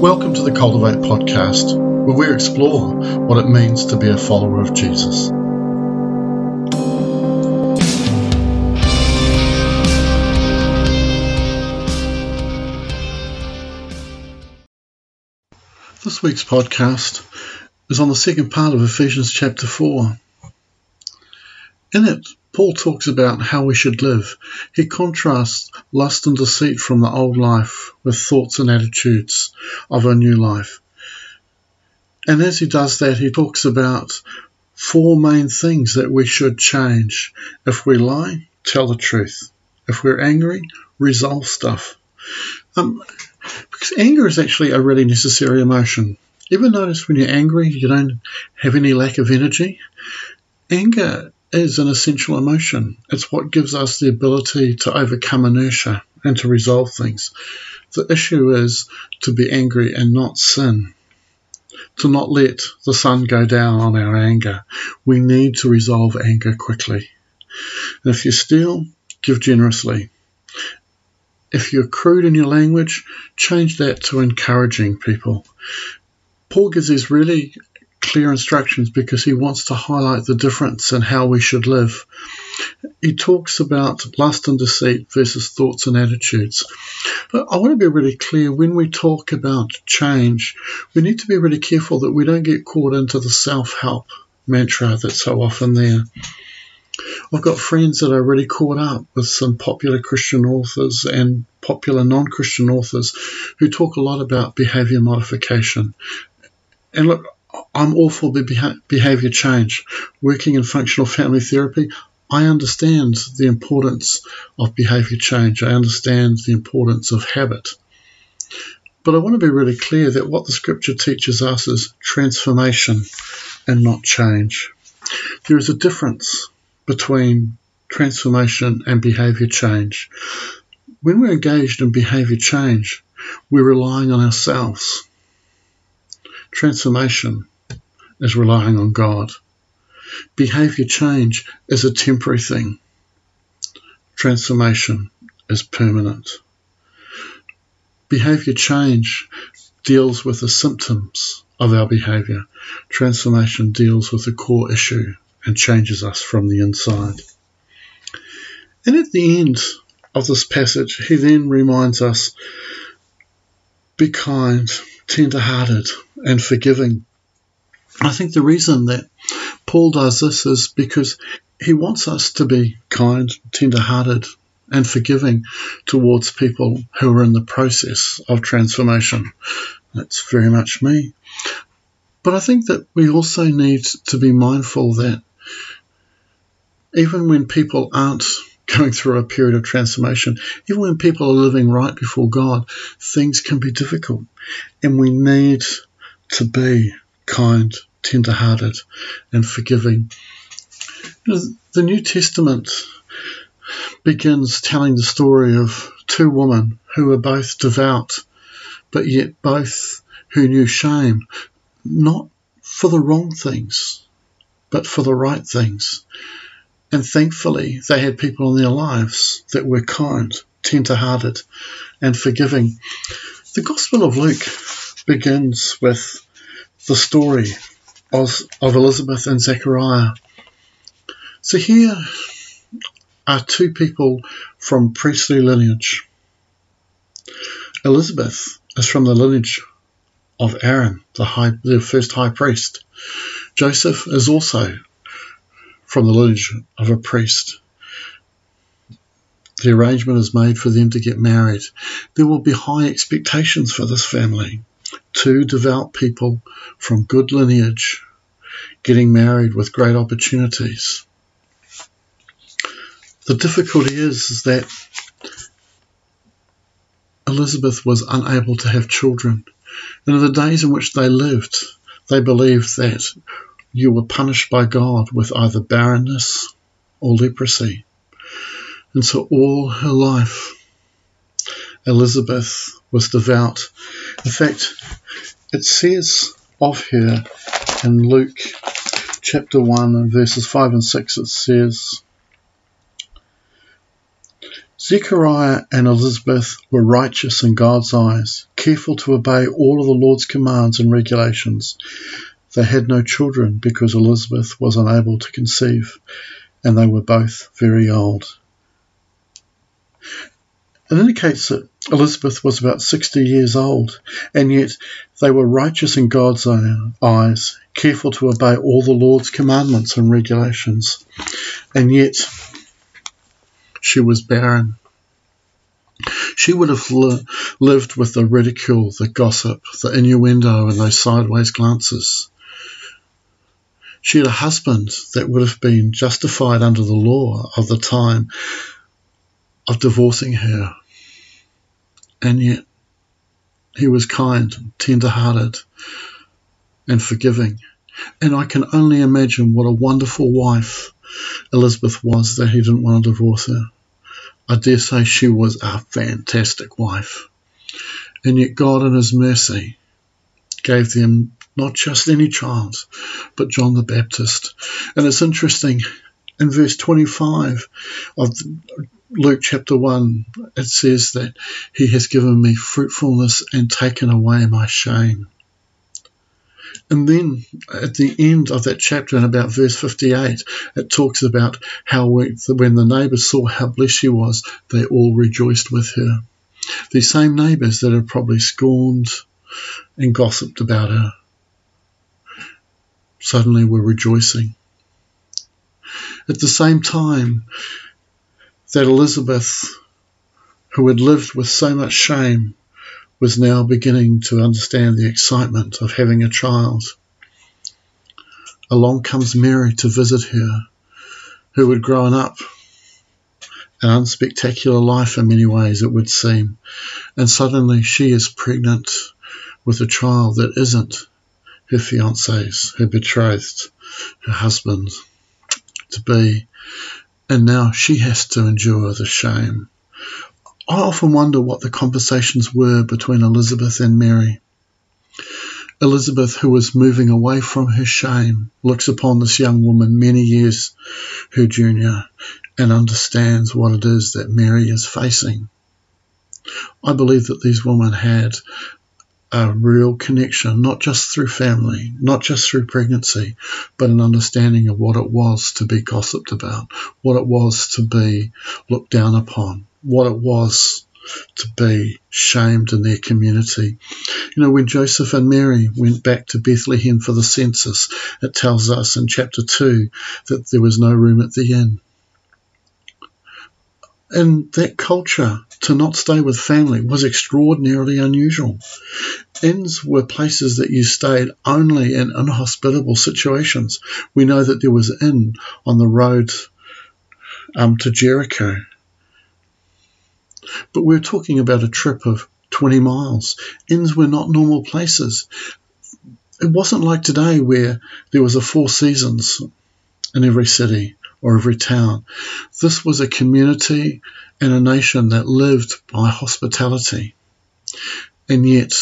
Welcome to the Cultivate podcast, where we explore what it means to be a follower of Jesus. This week's podcast is on the second part of Ephesians chapter 4. In it, Paul talks about how we should live. He contrasts lust and deceit from the old life with thoughts and attitudes of a new life. And as he does that, he talks about four main things that we should change. If we lie, tell the truth. If we're angry, resolve stuff. Um, because anger is actually a really necessary emotion. Ever notice when you're angry, you don't have any lack of energy? Anger is an essential emotion. It's what gives us the ability to overcome inertia and to resolve things. The issue is to be angry and not sin. To not let the sun go down on our anger. We need to resolve anger quickly. And if you steal, give generously. If you're crude in your language, change that to encouraging people. Paul gives these really clear instructions because he wants to highlight the difference in how we should live. He talks about lust and deceit versus thoughts and attitudes. But I want to be really clear when we talk about change, we need to be really careful that we don't get caught into the self help mantra that's so often there. I've got friends that are really caught up with some popular Christian authors and popular non Christian authors who talk a lot about behavior modification. And look, I'm all for behavior change. Working in functional family therapy, I understand the importance of behavior change. I understand the importance of habit. But I want to be really clear that what the scripture teaches us is transformation and not change. There is a difference between transformation and behavior change. When we're engaged in behavior change, we're relying on ourselves. Transformation is relying on God. Behavior change is a temporary thing. Transformation is permanent. Behavior change deals with the symptoms of our behavior. Transformation deals with the core issue and changes us from the inside. And at the end of this passage, he then reminds us be kind, tender hearted, and forgiving I think the reason that Paul does this is because he wants us to be kind, tender hearted, and forgiving towards people who are in the process of transformation. That's very much me. But I think that we also need to be mindful that even when people aren't going through a period of transformation, even when people are living right before God, things can be difficult. And we need to be kind, tender-hearted and forgiving. The New Testament begins telling the story of two women who were both devout, but yet both who knew shame, not for the wrong things, but for the right things. And thankfully, they had people in their lives that were kind, tender hearted, and forgiving. The Gospel of Luke begins with the story of, of Elizabeth and Zechariah. So here are two people from priestly lineage. Elizabeth is from the lineage of Aaron, the, high, the first high priest. Joseph is also from the lineage of a priest. The arrangement is made for them to get married. There will be high expectations for this family two devout people from good lineage getting married with great opportunities. The difficulty is, is that Elizabeth was unable to have children. And in the days in which they lived, they believed that you were punished by God with either barrenness or leprosy. And so all her life, Elizabeth was devout. In fact, it says of her in Luke chapter 1 and verses 5 and 6, it says, Zechariah and Elizabeth were righteous in God's eyes, careful to obey all of the Lord's commands and regulations. They had no children because Elizabeth was unable to conceive, and they were both very old. It indicates that Elizabeth was about 60 years old, and yet they were righteous in God's eyes, careful to obey all the Lord's commandments and regulations, and yet she was barren. She would have li- lived with the ridicule, the gossip, the innuendo, and those sideways glances. She had a husband that would have been justified under the law of the time of divorcing her. And yet, he was kind, tender hearted, and forgiving. And I can only imagine what a wonderful wife Elizabeth was that he didn't want to divorce her. I dare say she was a fantastic wife. And yet, God, in His mercy, gave them not just any child, but John the Baptist. And it's interesting, in verse 25 of Luke chapter 1, it says that He has given me fruitfulness and taken away my shame. And then at the end of that chapter, in about verse 58, it talks about how we, when the neighbours saw how blessed she was, they all rejoiced with her. These same neighbours that had probably scorned and gossiped about her suddenly were rejoicing. At the same time, that Elizabeth, who had lived with so much shame, was now beginning to understand the excitement of having a child. Along comes Mary to visit her, who had grown up an unspectacular life in many ways, it would seem, and suddenly she is pregnant with a child that isn't her fiance's, her betrothed, her husband to be and now she has to endure the shame. I often wonder what the conversations were between Elizabeth and Mary. Elizabeth, who was moving away from her shame, looks upon this young woman many years her junior and understands what it is that Mary is facing. I believe that these women had a real connection, not just through family, not just through pregnancy, but an understanding of what it was to be gossiped about, what it was to be looked down upon, what it was to be shamed in their community. You know, when Joseph and Mary went back to Bethlehem for the census, it tells us in chapter 2 that there was no room at the inn in that culture to not stay with family was extraordinarily unusual. Inns were places that you stayed only in inhospitable situations. We know that there was an inn on the road um, to Jericho. But we're talking about a trip of 20 miles. Inns were not normal places. It wasn't like today where there was a four seasons in every city or every town. This was a community and a nation that lived by hospitality. And yet,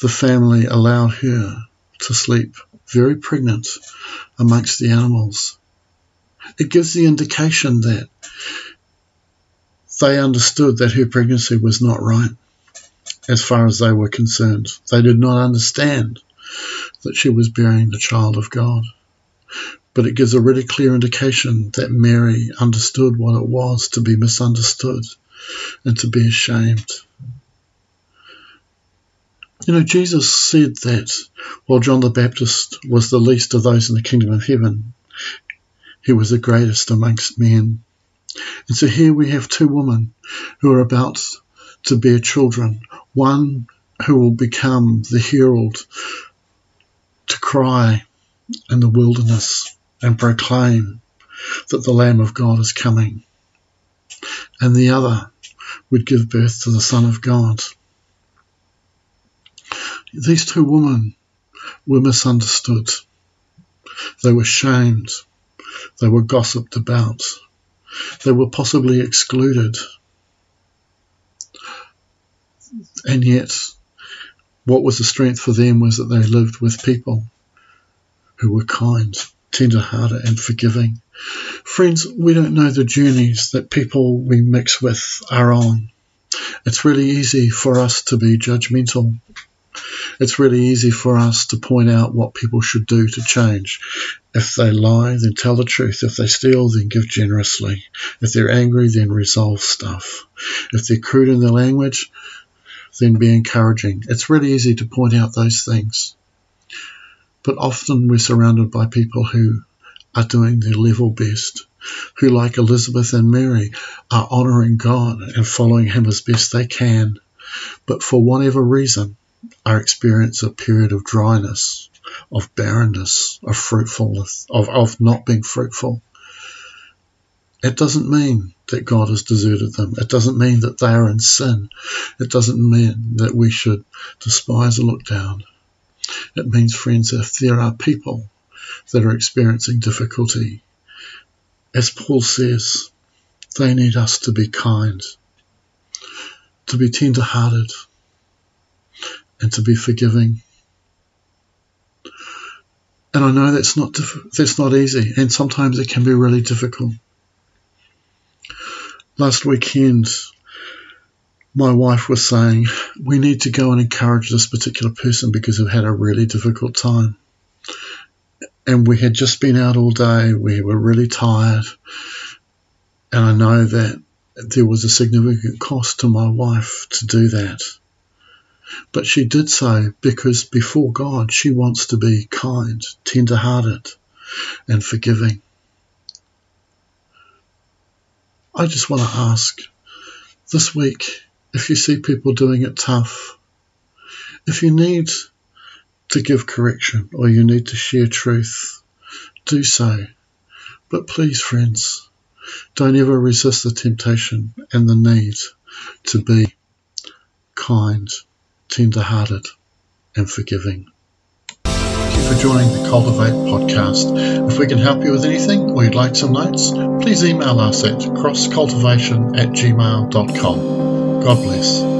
the family allowed her to sleep very pregnant amongst the animals. It gives the indication that they understood that her pregnancy was not right as far as they were concerned. They did not understand that she was bearing the child of God but it gives a really clear indication that Mary understood what it was to be misunderstood and to be ashamed. You know, Jesus said that while John the Baptist was the least of those in the kingdom of heaven, he was the greatest amongst men. And so here we have two women who are about to bear children, one who will become the herald to cry in the wilderness and proclaim that the Lamb of God is coming. And the other would give birth to the Son of God. These two women were misunderstood. They were shamed. They were gossiped about. They were possibly excluded. And yet, what was the strength for them was that they lived with people who were kind tender-hearted and forgiving. Friends, we don't know the journeys that people we mix with are on. It's really easy for us to be judgmental. It's really easy for us to point out what people should do to change. If they lie, then tell the truth. If they steal, then give generously. If they're angry, then resolve stuff. If they're crude in their language, then be encouraging. It's really easy to point out those things. But often we're surrounded by people who are doing their level best, who, like Elizabeth and Mary, are honouring God and following Him as best they can, but for whatever reason are experiencing a period of dryness, of barrenness, of fruitfulness, of, of not being fruitful. It doesn't mean that God has deserted them. It doesn't mean that they are in sin. It doesn't mean that we should despise or look down. It means, friends, if there are people that are experiencing difficulty, as Paul says, they need us to be kind, to be tender hearted, and to be forgiving. And I know that's not that's not easy, and sometimes it can be really difficult. Last weekend, my wife was saying we need to go and encourage this particular person because they've had a really difficult time. And we had just been out all day, we were really tired, and I know that there was a significant cost to my wife to do that. But she did so because before God she wants to be kind, tender hearted, and forgiving. I just want to ask this week if you see people doing it tough, if you need to give correction or you need to share truth, do so. But please, friends, don't ever resist the temptation and the need to be kind tender-hearted and forgiving. Thank you for joining the Cultivate podcast. If we can help you with anything or you'd like some notes, please email us at crosscultivation at gmail.com. God bless.